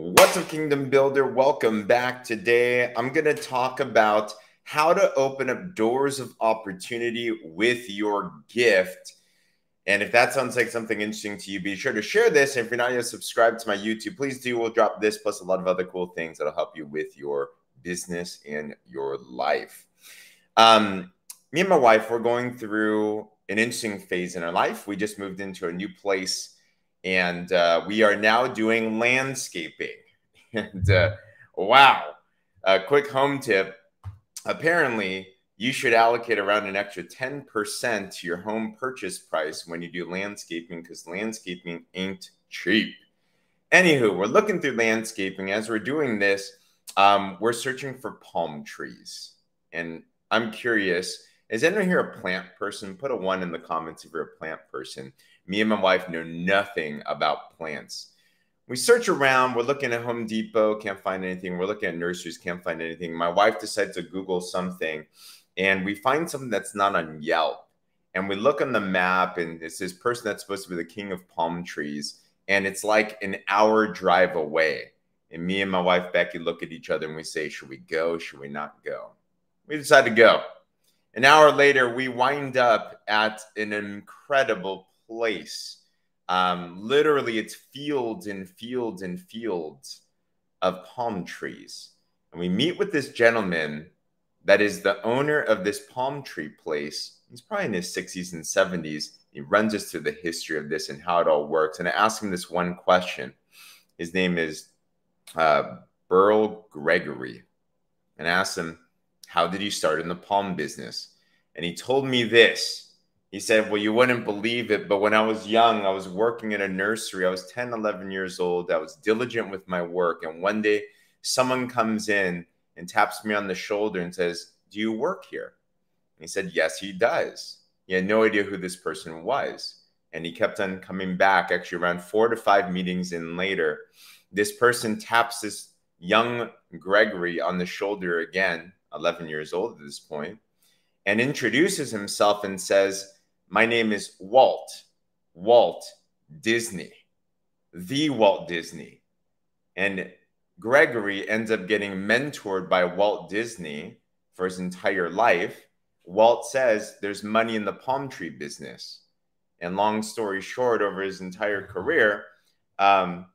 What's up, Kingdom Builder? Welcome back. Today, I'm going to talk about how to open up doors of opportunity with your gift. And if that sounds like something interesting to you, be sure to share this. And if you're not yet subscribed to my YouTube, please do. We'll drop this plus a lot of other cool things that'll help you with your business and your life. Um, me and my wife, we're going through an interesting phase in our life. We just moved into a new place and uh, we are now doing landscaping. and uh, wow, a quick home tip. Apparently, you should allocate around an extra 10% to your home purchase price when you do landscaping because landscaping ain't cheap. Anywho, we're looking through landscaping. As we're doing this, um, we're searching for palm trees. And I'm curious is anyone here a plant person? Put a one in the comments if you're a plant person. Me and my wife know nothing about plants. We search around, we're looking at Home Depot, can't find anything. We're looking at nurseries, can't find anything. My wife decides to Google something, and we find something that's not on Yelp. And we look on the map, and it's this person that's supposed to be the king of palm trees. And it's like an hour drive away. And me and my wife, Becky, look at each other and we say, Should we go? Should we not go? We decide to go. An hour later, we wind up at an incredible place. Um, literally, it's fields and fields and fields of palm trees. And we meet with this gentleman that is the owner of this palm tree place. He's probably in his 60s and 70s. He runs us through the history of this and how it all works. And I ask him this one question. His name is uh, Burl Gregory. And I asked him, How did you start in the palm business? And he told me this he said, Well, you wouldn't believe it, but when I was young, I was working in a nursery. I was 10, 11 years old. I was diligent with my work. And one day, someone comes in and taps me on the shoulder and says, Do you work here? And he said, Yes, he does. He had no idea who this person was. And he kept on coming back, actually, around four to five meetings in later. This person taps this young Gregory on the shoulder again, 11 years old at this point, and introduces himself and says, my name is Walt, Walt Disney, the Walt Disney. And Gregory ends up getting mentored by Walt Disney for his entire life. Walt says there's money in the palm tree business. And long story short, over his entire career, um,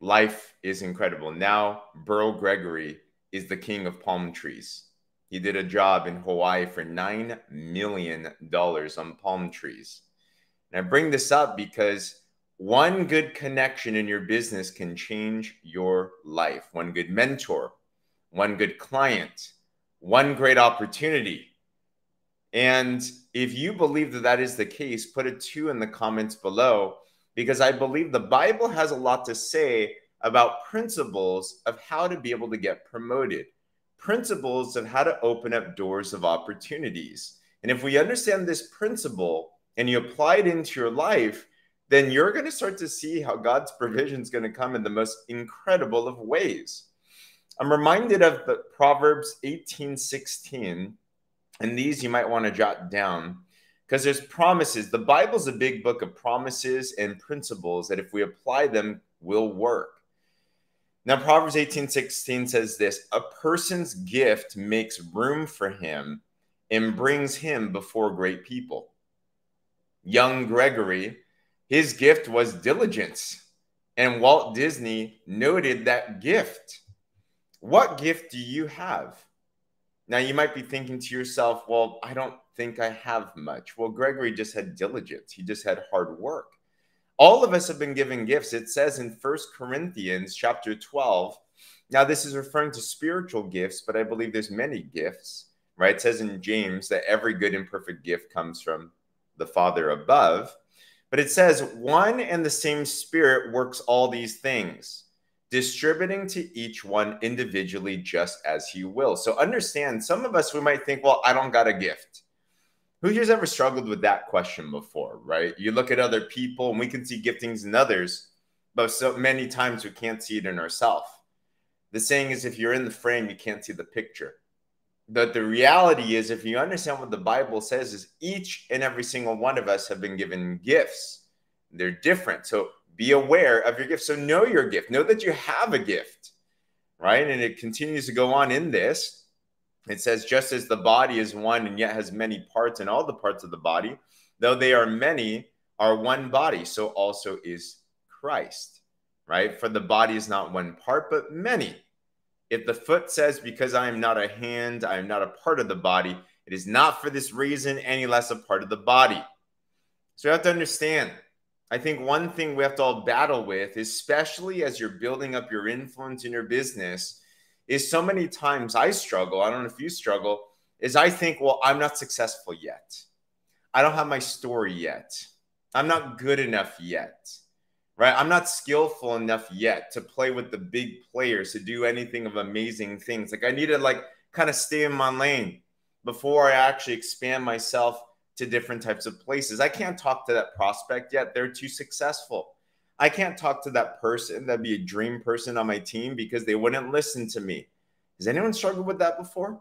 life is incredible. Now, Burl Gregory is the king of palm trees. He did a job in Hawaii for $9 million on palm trees. And I bring this up because one good connection in your business can change your life. One good mentor, one good client, one great opportunity. And if you believe that that is the case, put a two in the comments below because I believe the Bible has a lot to say about principles of how to be able to get promoted principles of how to open up doors of opportunities. And if we understand this principle and you apply it into your life, then you're going to start to see how God's provision is going to come in the most incredible of ways. I'm reminded of the Proverbs 18 16, and these you might want to jot down because there's promises. The Bible's a big book of promises and principles that if we apply them, will work. Now, Proverbs 18 16 says this A person's gift makes room for him and brings him before great people. Young Gregory, his gift was diligence, and Walt Disney noted that gift. What gift do you have? Now, you might be thinking to yourself, well, I don't think I have much. Well, Gregory just had diligence, he just had hard work all of us have been given gifts. It says in First corinthians chapter 12 now this is referring to spiritual gifts but i believe there's many gifts right? It says in james that every good and perfect gift comes from the father above. But it says one and the same spirit works all these things distributing to each one individually just as he will. So understand some of us we might think well i don't got a gift who here's ever struggled with that question before, right? You look at other people and we can see giftings in others, but so many times we can't see it in ourselves. The saying is if you're in the frame, you can't see the picture. But the reality is, if you understand what the Bible says, is each and every single one of us have been given gifts. They're different. So be aware of your gift. So know your gift. Know that you have a gift, right? And it continues to go on in this. It says, just as the body is one and yet has many parts, and all the parts of the body, though they are many, are one body, so also is Christ, right? For the body is not one part, but many. If the foot says, Because I am not a hand, I am not a part of the body, it is not for this reason any less a part of the body. So you have to understand. I think one thing we have to all battle with, especially as you're building up your influence in your business, is so many times I struggle. I don't know if you struggle, is I think, well, I'm not successful yet. I don't have my story yet. I'm not good enough yet right? I'm not skillful enough yet to play with the big players to do anything of amazing things. Like I need to like kind of stay in my lane before I actually expand myself to different types of places. I can't talk to that prospect yet. They're too successful. I can't talk to that person that'd be a dream person on my team because they wouldn't listen to me. Has anyone struggled with that before?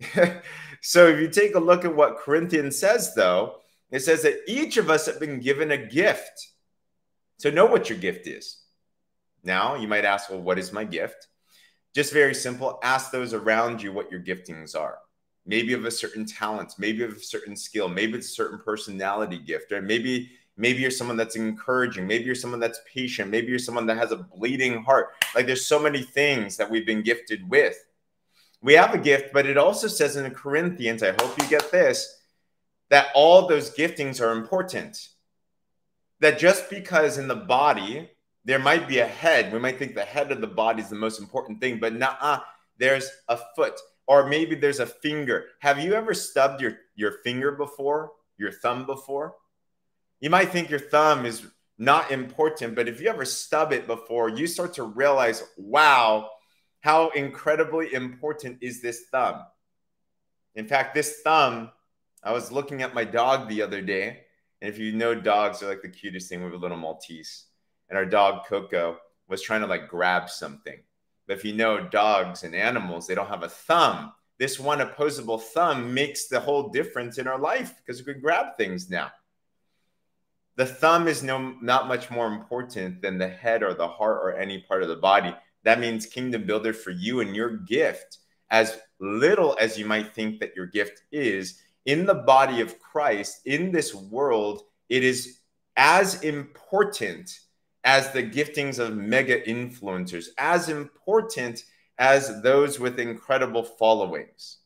so if you take a look at what Corinthians says, though, it says that each of us have been given a gift so know what your gift is. Now, you might ask, well, what is my gift? Just very simple. Ask those around you what your giftings are. Maybe of a certain talent, maybe of a certain skill, maybe it's a certain personality gift, or maybe maybe you're someone that's encouraging, maybe you're someone that's patient, maybe you're someone that has a bleeding heart. Like there's so many things that we've been gifted with. We have a gift, but it also says in the Corinthians, I hope you get this, that all those giftings are important that just because in the body there might be a head, we might think the head of the body is the most important thing, but nah, there's a foot or maybe there's a finger. Have you ever stubbed your, your finger before, your thumb before? You might think your thumb is not important, but if you ever stub it before, you start to realize, wow, how incredibly important is this thumb? In fact, this thumb, I was looking at my dog the other day and if you know dogs, they're like the cutest thing. We have a little Maltese, and our dog Coco was trying to like grab something. But if you know dogs and animals, they don't have a thumb. This one opposable thumb makes the whole difference in our life because we can grab things now. The thumb is no not much more important than the head or the heart or any part of the body. That means kingdom builder for you and your gift, as little as you might think that your gift is, in the body of Christ, in this world, it is as important as the giftings of mega influencers, as important as those with incredible followings.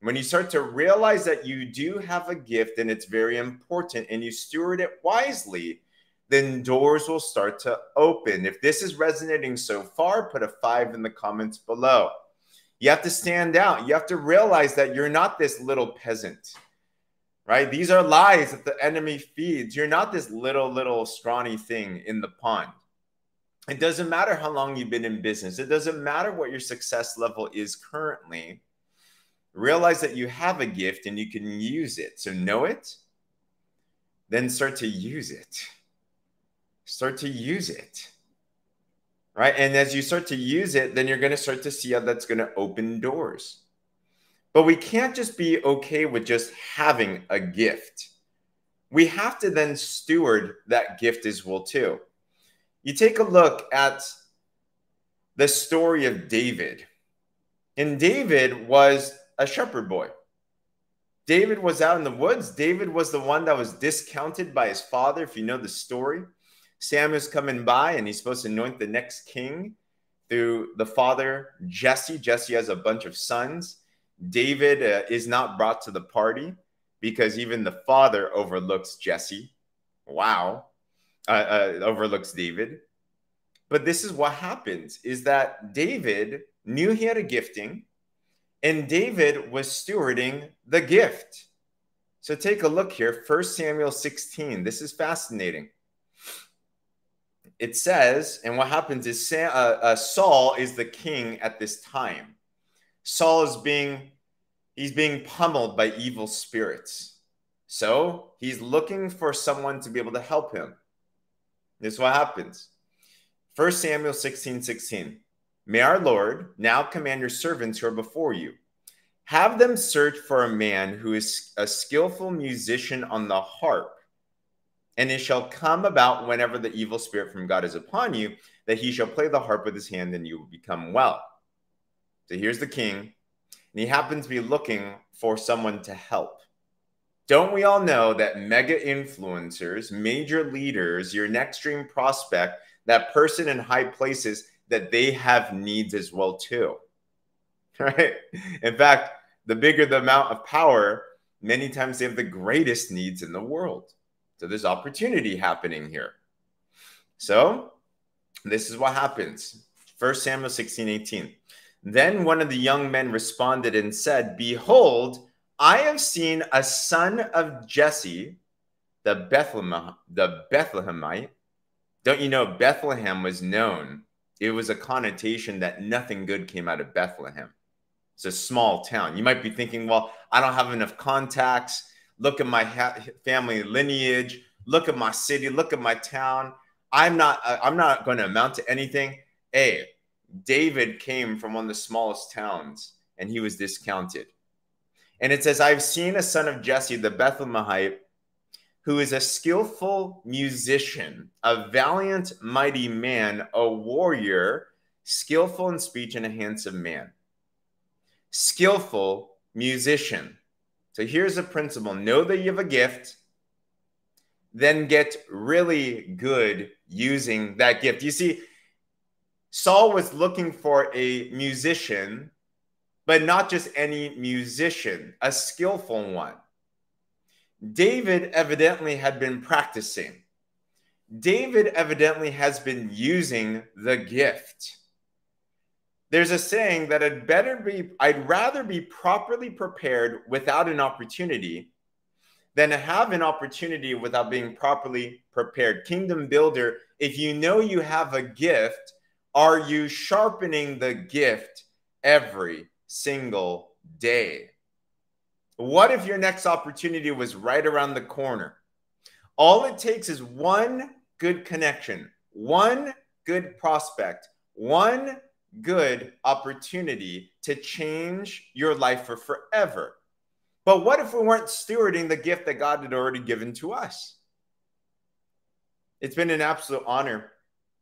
When you start to realize that you do have a gift and it's very important and you steward it wisely, then doors will start to open. If this is resonating so far, put a five in the comments below. You have to stand out. You have to realize that you're not this little peasant, right? These are lies that the enemy feeds. You're not this little, little scrawny thing in the pond. It doesn't matter how long you've been in business, it doesn't matter what your success level is currently. Realize that you have a gift and you can use it. So know it, then start to use it. Start to use it right? And as you start to use it, then you're going to start to see how that's going to open doors. But we can't just be okay with just having a gift. We have to then steward that gift as well too. You take a look at the story of David. And David was a shepherd boy. David was out in the woods. David was the one that was discounted by his father, if you know the story. Samuel's coming by and he's supposed to anoint the next king through the father, Jesse. Jesse has a bunch of sons. David uh, is not brought to the party because even the father overlooks Jesse. Wow. Uh, uh, overlooks David. But this is what happens is that David knew he had a gifting and David was stewarding the gift. So take a look here, 1 Samuel 16. This is fascinating it says, and what happens is Sam, uh, uh, Saul is the king at this time. Saul is being he's being pummeled by evil spirits. So he's looking for someone to be able to help him. This is what happens. 1 Samuel 16 16. May our Lord now command your servants who are before you. Have them search for a man who is a skillful musician on the harp And it shall come about whenever the evil spirit from God is upon you, that he shall play the harp with his hand and you will become well. So here's the king, and he happens to be looking for someone to help. Don't we all know that mega influencers, major leaders, your next dream prospect, that person in high places, that they have needs as well too. Right? In fact, the bigger the amount of power, many times they have the greatest needs in the world. So there's opportunity happening here. So this is what happens. First Samuel 16, 18. Then one of the young men responded and said, Behold, I have seen a son of Jesse, the Bethlehem, the Bethlehemite. Don't you know Bethlehem was known? It was a connotation that nothing good came out of Bethlehem. It's a small town. You might be thinking, well, I don't have enough contacts. Look at my ha- family lineage. Look at my city. Look at my town. I'm not. Uh, I'm not going to amount to anything. Hey, David came from one of the smallest towns, and he was discounted. And it says, "I've seen a son of Jesse, the Bethlehemite, who is a skillful musician, a valiant, mighty man, a warrior, skillful in speech, and a handsome man." skillful musician. So here's a principle know that you have a gift, then get really good using that gift. You see, Saul was looking for a musician, but not just any musician, a skillful one. David evidently had been practicing. David evidently has been using the gift there's a saying that I'd better be, I'd rather be properly prepared without an opportunity than to have an opportunity without being properly prepared. Kingdom builder, if you know you have a gift, are you sharpening the gift every single day? What if your next opportunity was right around the corner? All it takes is one good connection, one good prospect, one good opportunity to change your life for forever. But what if we weren't stewarding the gift that God had already given to us? It's been an absolute honor.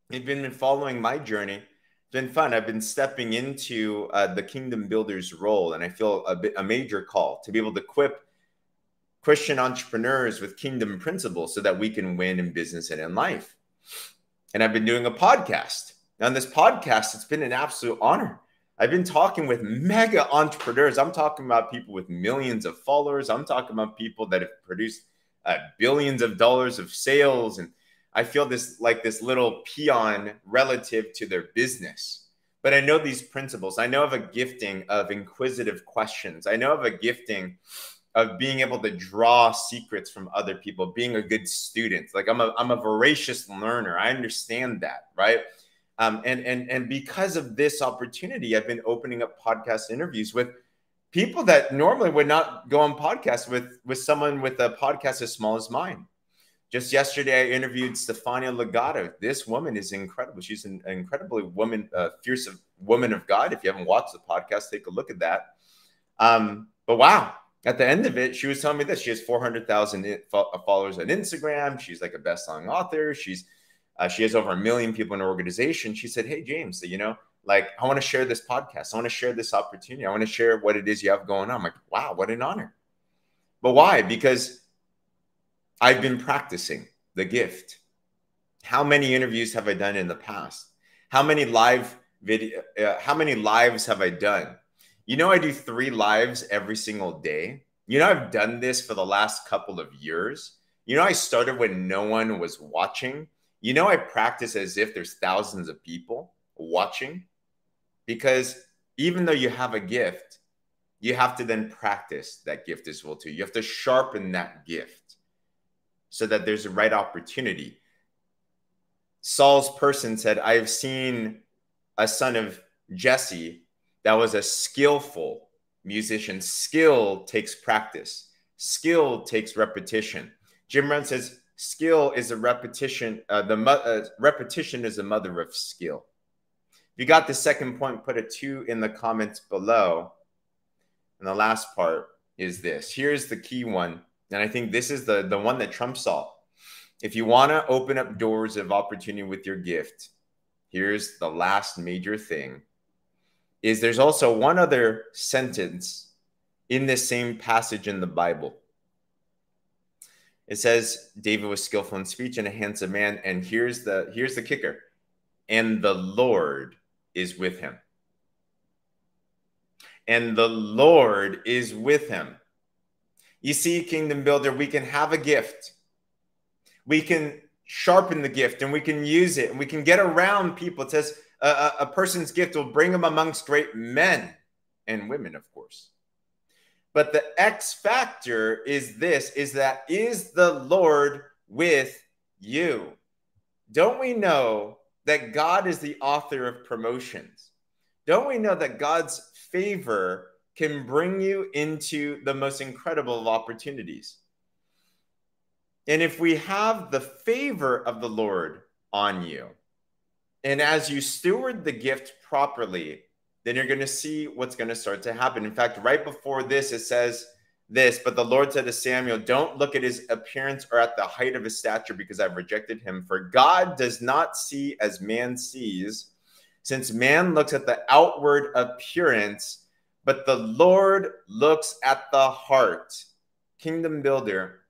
You've been following my journey. Been fun. I've been stepping into uh, the kingdom builder's role, and I feel a, bit, a major call to be able to equip Christian entrepreneurs with kingdom principles so that we can win in business and in life. And I've been doing a podcast on this podcast, it's been an absolute honor. I've been talking with mega entrepreneurs. I'm talking about people with millions of followers. I'm talking about people that have produced uh, billions of dollars of sales. And I feel this like this little peon relative to their business. But I know these principles. I know of a gifting of inquisitive questions. I know of a gifting of being able to draw secrets from other people, being a good student. Like I'm a, I'm a voracious learner. I understand that, right? Um, and and and because of this opportunity, I've been opening up podcast interviews with people that normally would not go on podcasts with with someone with a podcast as small as mine. Just yesterday, I interviewed Stefania Legato. This woman is incredible. She's an incredibly woman, uh, fierce woman of God. If you haven't watched the podcast, take a look at that. Um, but wow, at the end of it, she was telling me this: she has four hundred thousand followers on Instagram. She's like a best-selling author. She's uh, she has over a million people in her organization. She said, Hey, James, you know, like, I want to share this podcast. I want to share this opportunity. I want to share what it is you have going on. I'm like, wow, what an honor. But why? Because I've been practicing the gift. How many interviews have I done in the past? How many live video? Uh, how many lives have I done? You know, I do three lives every single day. You know, I've done this for the last couple of years. You know, I started when no one was watching. You know, I practice as if there's thousands of people watching because even though you have a gift, you have to then practice that gift as well too. You have to sharpen that gift so that there's a right opportunity. Saul's person said, I've seen a son of Jesse that was a skillful musician. Skill takes practice, skill takes repetition. Jim Rohn says, skill is a repetition. Uh, the uh, repetition is the mother of skill. If you got the second point, put a two in the comments below. And the last part is this. Here's the key one, and I think this is the the one that Trump saw. If you want to open up doors of opportunity with your gift, here's the last major thing is there's also one other sentence in this same passage in the Bible. It says David was skillful in speech and a handsome man and here's the here's the kicker. And the Lord is with him. And the Lord is with him. You see, kingdom builder, we can have a gift. We can sharpen the gift and we can use it and we can get around people. It says a, a person's gift will bring them amongst great men and women, of course. But the X factor is this is that is the Lord with you? Don't we know that God is the author of promotions? Don't we know that God's favor can bring you into the most incredible of opportunities? And if we have the favor of the Lord on you, and as you steward the gift properly, then you're going to see what's going to start to happen. In fact, right before this, it says this But the Lord said to Samuel, Don't look at his appearance or at the height of his stature, because I've rejected him. For God does not see as man sees, since man looks at the outward appearance, but the Lord looks at the heart. Kingdom builder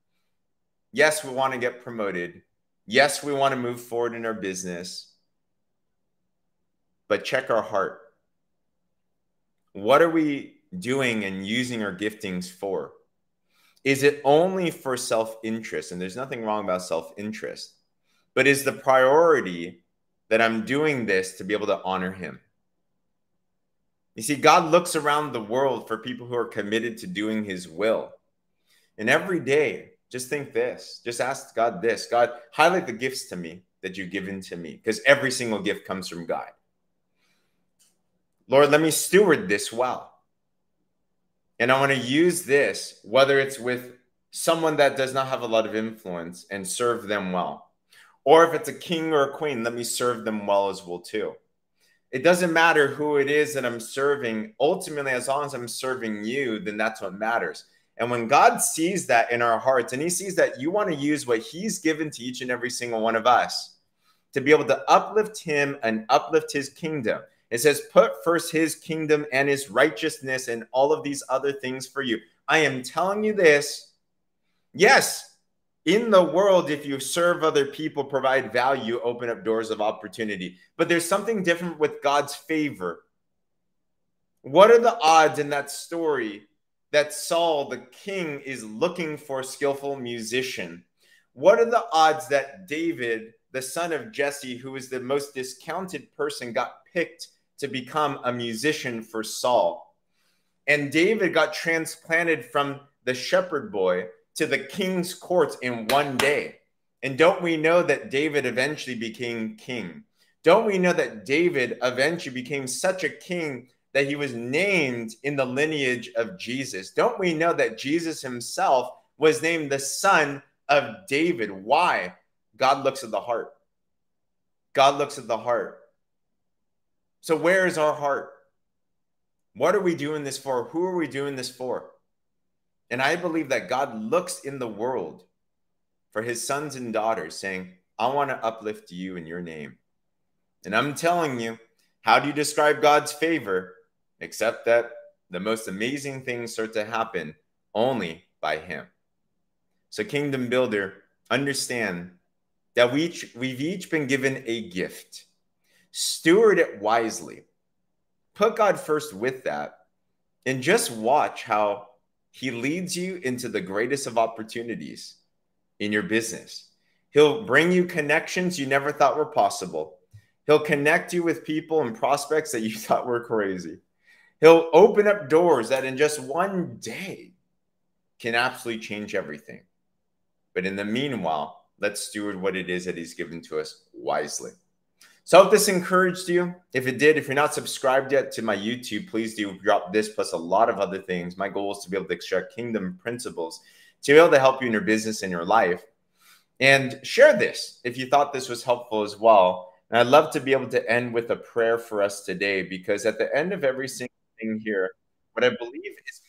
Yes, we want to get promoted. Yes, we want to move forward in our business. But check our heart. What are we doing and using our giftings for? Is it only for self interest? And there's nothing wrong about self interest, but is the priority that I'm doing this to be able to honor Him? You see, God looks around the world for people who are committed to doing His will. And every day, just think this. Just ask God this God, highlight the gifts to me that you've given to me, because every single gift comes from God. Lord, let me steward this well. And I want to use this, whether it's with someone that does not have a lot of influence and serve them well. Or if it's a king or a queen, let me serve them well as well too. It doesn't matter who it is that I'm serving. Ultimately, as long as I'm serving you, then that's what matters. And when God sees that in our hearts and he sees that you want to use what he's given to each and every single one of us to be able to uplift him and uplift his kingdom. It says, put first his kingdom and his righteousness and all of these other things for you. I am telling you this. Yes, in the world, if you serve other people, provide value, open up doors of opportunity. But there's something different with God's favor. What are the odds in that story that Saul, the king, is looking for a skillful musician. What are the odds that David, the son of Jesse, who is the most discounted person, got picked to become a musician for Saul? And David got transplanted from the shepherd boy to the king's courts in one day. And don't we know that David eventually became king? Don't we know that David eventually became such a king that he was named in the lineage of Jesus. Don't we know that Jesus himself was named the son of David? Why? God looks at the heart. God looks at the heart. So, where is our heart? What are we doing this for? Who are we doing this for? And I believe that God looks in the world for his sons and daughters saying, I want to uplift you in your name. And I'm telling you, how do you describe God's favor? except that the most amazing things start to happen only by Him. So, Kingdom Builder, understand that we each, we've each been given a gift. Steward it wisely. Put God first with that, and just watch how He leads you into the greatest of opportunities in your business. He'll bring you connections you never thought were possible. He'll connect you with people and prospects that you thought were crazy. He'll open up doors that in just one day can absolutely change everything. But in the meanwhile, let's steward what it is that he's given to us wisely. So, if this encouraged you, if it did, if you're not subscribed yet to my YouTube, please do drop this plus a lot of other things. My goal is to be able to extract kingdom principles to be able to help you in your business and your life. And share this if you thought this was helpful as well. And I'd love to be able to end with a prayer for us today because at the end of every single thing here. What I believe is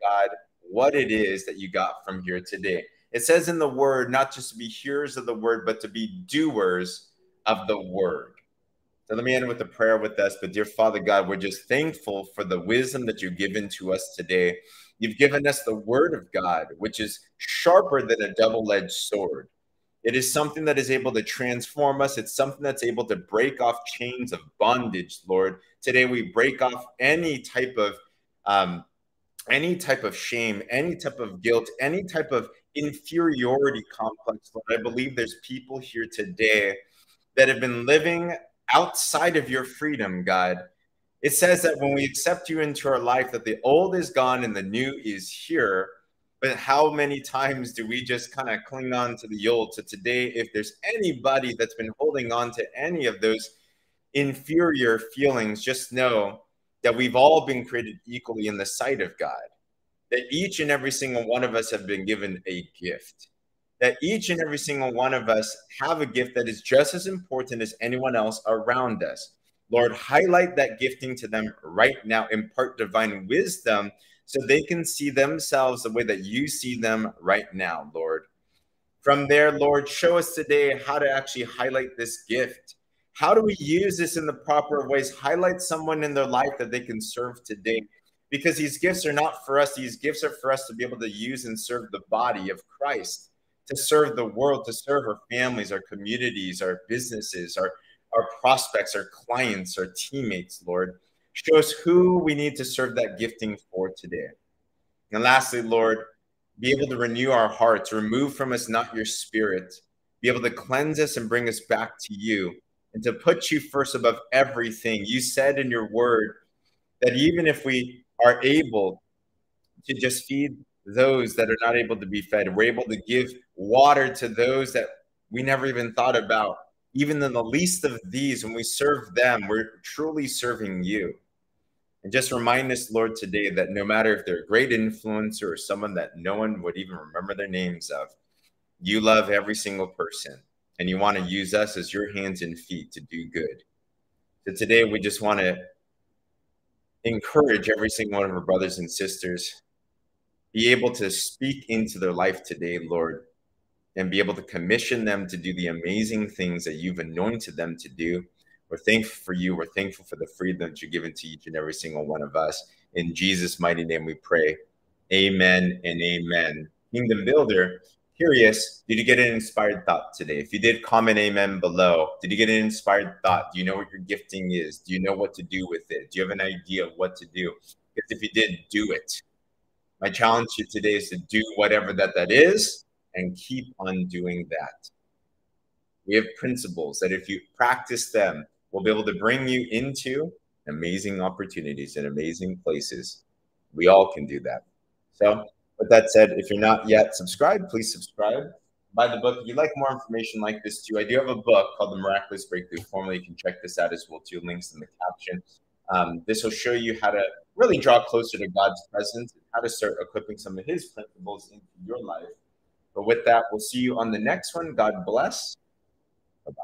God, what it is that you got from here today. It says in the word, not just to be hearers of the word, but to be doers of the word. So let me end with a prayer with us. But dear Father God, we're just thankful for the wisdom that you've given to us today. You've given us the word of God, which is sharper than a double edged sword. It is something that is able to transform us. It's something that's able to break off chains of bondage, Lord. Today we break off any type of um, any type of shame, any type of guilt, any type of inferiority complex. Lord, I believe there's people here today that have been living outside of your freedom, God. It says that when we accept you into our life, that the old is gone and the new is here. But how many times do we just kind of cling on to the old? So today, if there's anybody that's been holding on to any of those inferior feelings, just know that we've all been created equally in the sight of God. That each and every single one of us have been given a gift. That each and every single one of us have a gift that is just as important as anyone else around us. Lord, highlight that gifting to them right now, impart divine wisdom so they can see themselves the way that you see them right now, Lord. From there, Lord, show us today how to actually highlight this gift. How do we use this in the proper ways? Highlight someone in their life that they can serve today. Because these gifts are not for us, these gifts are for us to be able to use and serve the body of Christ, to serve the world, to serve our families, our communities, our businesses, our, our prospects, our clients, our teammates, Lord. Show us who we need to serve that gifting for today. And lastly, Lord, be able to renew our hearts, remove from us not your spirit, be able to cleanse us and bring us back to you, and to put you first above everything. You said in your word that even if we are able to just feed those that are not able to be fed, we're able to give water to those that we never even thought about. Even in the least of these, when we serve them, we're truly serving you. And just remind us, Lord, today that no matter if they're a great influencer or someone that no one would even remember their names of, you love every single person and you want to use us as your hands and feet to do good. So today we just want to encourage every single one of our brothers and sisters be able to speak into their life today, Lord, and be able to commission them to do the amazing things that you've anointed them to do we're thankful for you. We're thankful for the freedom that you're given to each and every single one of us. In Jesus' mighty name we pray. Amen and amen. Kingdom Builder, curious, did you get an inspired thought today? If you did, comment amen below. Did you get an inspired thought? Do you know what your gifting is? Do you know what to do with it? Do you have an idea of what to do? Because if you did, do it. My challenge to you today is to do whatever that that is and keep on doing that. We have principles that if you practice them, will be able to bring you into amazing opportunities and amazing places. We all can do that. So, with that said, if you're not yet subscribed, please subscribe. Buy the book. If you'd like more information like this too, I do have a book called The Miraculous Breakthrough Formula. You can check this out as well too. Links in the caption. Um, this will show you how to really draw closer to God's presence and how to start equipping some of His principles into your life. But with that, we'll see you on the next one. God bless